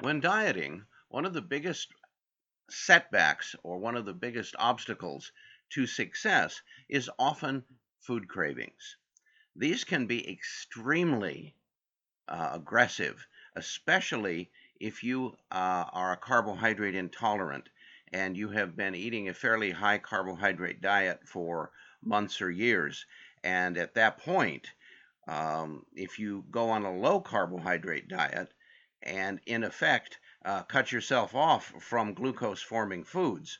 When dieting, one of the biggest setbacks or one of the biggest obstacles to success is often food cravings. These can be extremely uh, aggressive, especially if you uh, are a carbohydrate intolerant and you have been eating a fairly high carbohydrate diet for months or years. And at that point, um, if you go on a low carbohydrate diet and in effect uh, cut yourself off from glucose forming foods,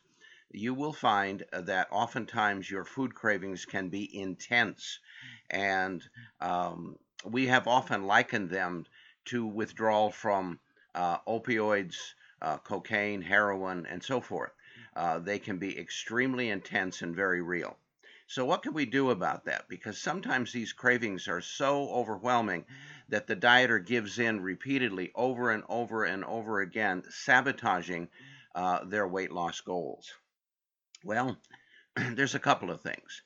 you will find that oftentimes your food cravings can be intense. And um, we have often likened them to withdrawal from uh, opioids, uh, cocaine, heroin, and so forth. Uh, they can be extremely intense and very real. So, what can we do about that? Because sometimes these cravings are so overwhelming that the dieter gives in repeatedly over and over and over again, sabotaging uh, their weight loss goals. Well, there's a couple of things.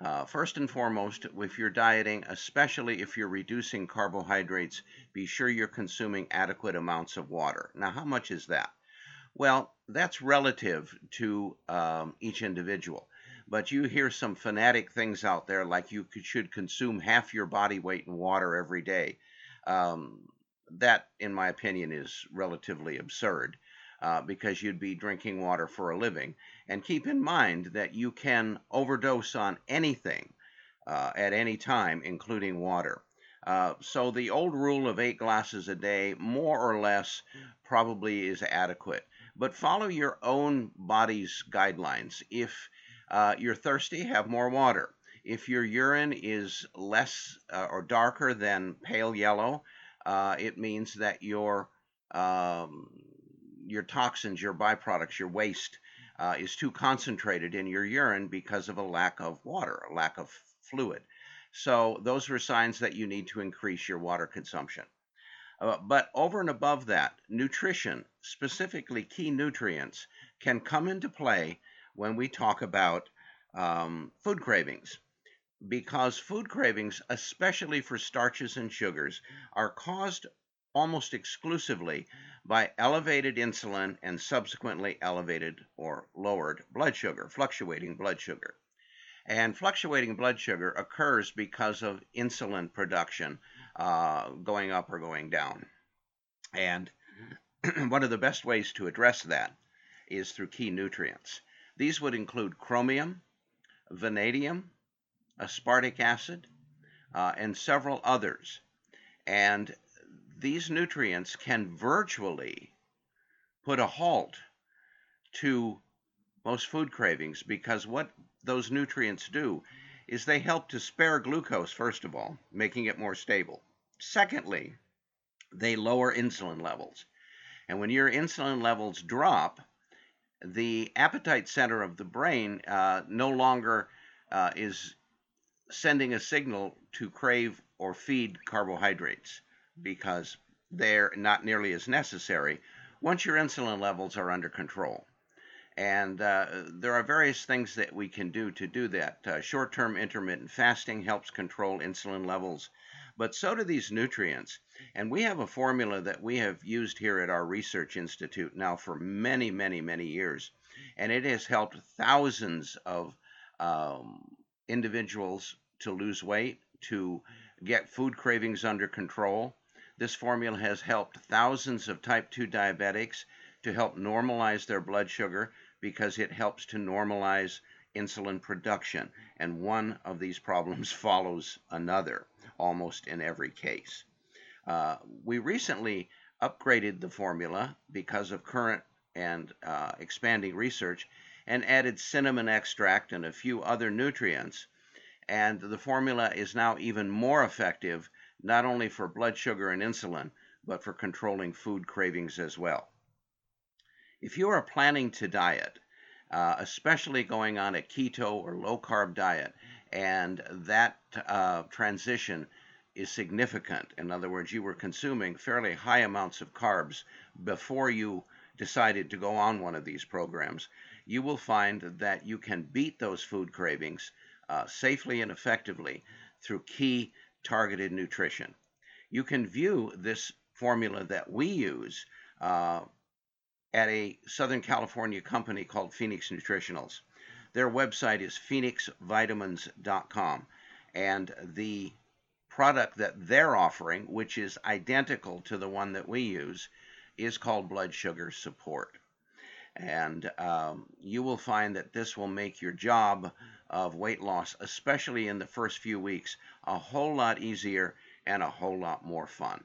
Uh, first and foremost, if you're dieting, especially if you're reducing carbohydrates, be sure you're consuming adequate amounts of water. Now, how much is that? Well, that's relative to um, each individual but you hear some fanatic things out there like you could, should consume half your body weight in water every day. Um, that, in my opinion, is relatively absurd uh, because you'd be drinking water for a living. And keep in mind that you can overdose on anything uh, at any time, including water. Uh, so the old rule of eight glasses a day, more or less, probably is adequate. But follow your own body's guidelines. If uh, you're thirsty, have more water. If your urine is less uh, or darker than pale yellow, uh, it means that your um, your toxins, your byproducts, your waste uh, is too concentrated in your urine because of a lack of water, a lack of fluid. So those are signs that you need to increase your water consumption. Uh, but over and above that, nutrition, specifically key nutrients, can come into play when we talk about um, food cravings. Because food cravings, especially for starches and sugars, are caused almost exclusively by elevated insulin and subsequently elevated or lowered blood sugar, fluctuating blood sugar. And fluctuating blood sugar occurs because of insulin production uh, going up or going down. And one of the best ways to address that is through key nutrients. These would include chromium, vanadium, aspartic acid, uh, and several others. And these nutrients can virtually put a halt to most food cravings because what those nutrients do is they help to spare glucose, first of all, making it more stable. Secondly, they lower insulin levels. And when your insulin levels drop, the appetite center of the brain uh, no longer uh, is sending a signal to crave or feed carbohydrates because they're not nearly as necessary once your insulin levels are under control. And uh, there are various things that we can do to do that. Uh, Short term intermittent fasting helps control insulin levels, but so do these nutrients. And we have a formula that we have used here at our research institute now for many, many, many years. And it has helped thousands of um, individuals to lose weight, to get food cravings under control. This formula has helped thousands of type 2 diabetics to help normalize their blood sugar because it helps to normalize insulin production. And one of these problems follows another almost in every case. Uh, we recently upgraded the formula because of current and uh, expanding research and added cinnamon extract and a few other nutrients. And the formula is now even more effective, not only for blood sugar and insulin, but for controlling food cravings as well. If you are planning to diet, uh, especially going on a keto or low carb diet, and that uh, transition is significant. In other words, you were consuming fairly high amounts of carbs before you decided to go on one of these programs. You will find that you can beat those food cravings uh, safely and effectively through key targeted nutrition. You can view this formula that we use uh, at a Southern California company called Phoenix Nutritionals. Their website is phoenixvitamins.com, and the product that they're offering, which is identical to the one that we use, is called blood sugar support. And um, you will find that this will make your job of weight loss, especially in the first few weeks, a whole lot easier and a whole lot more fun.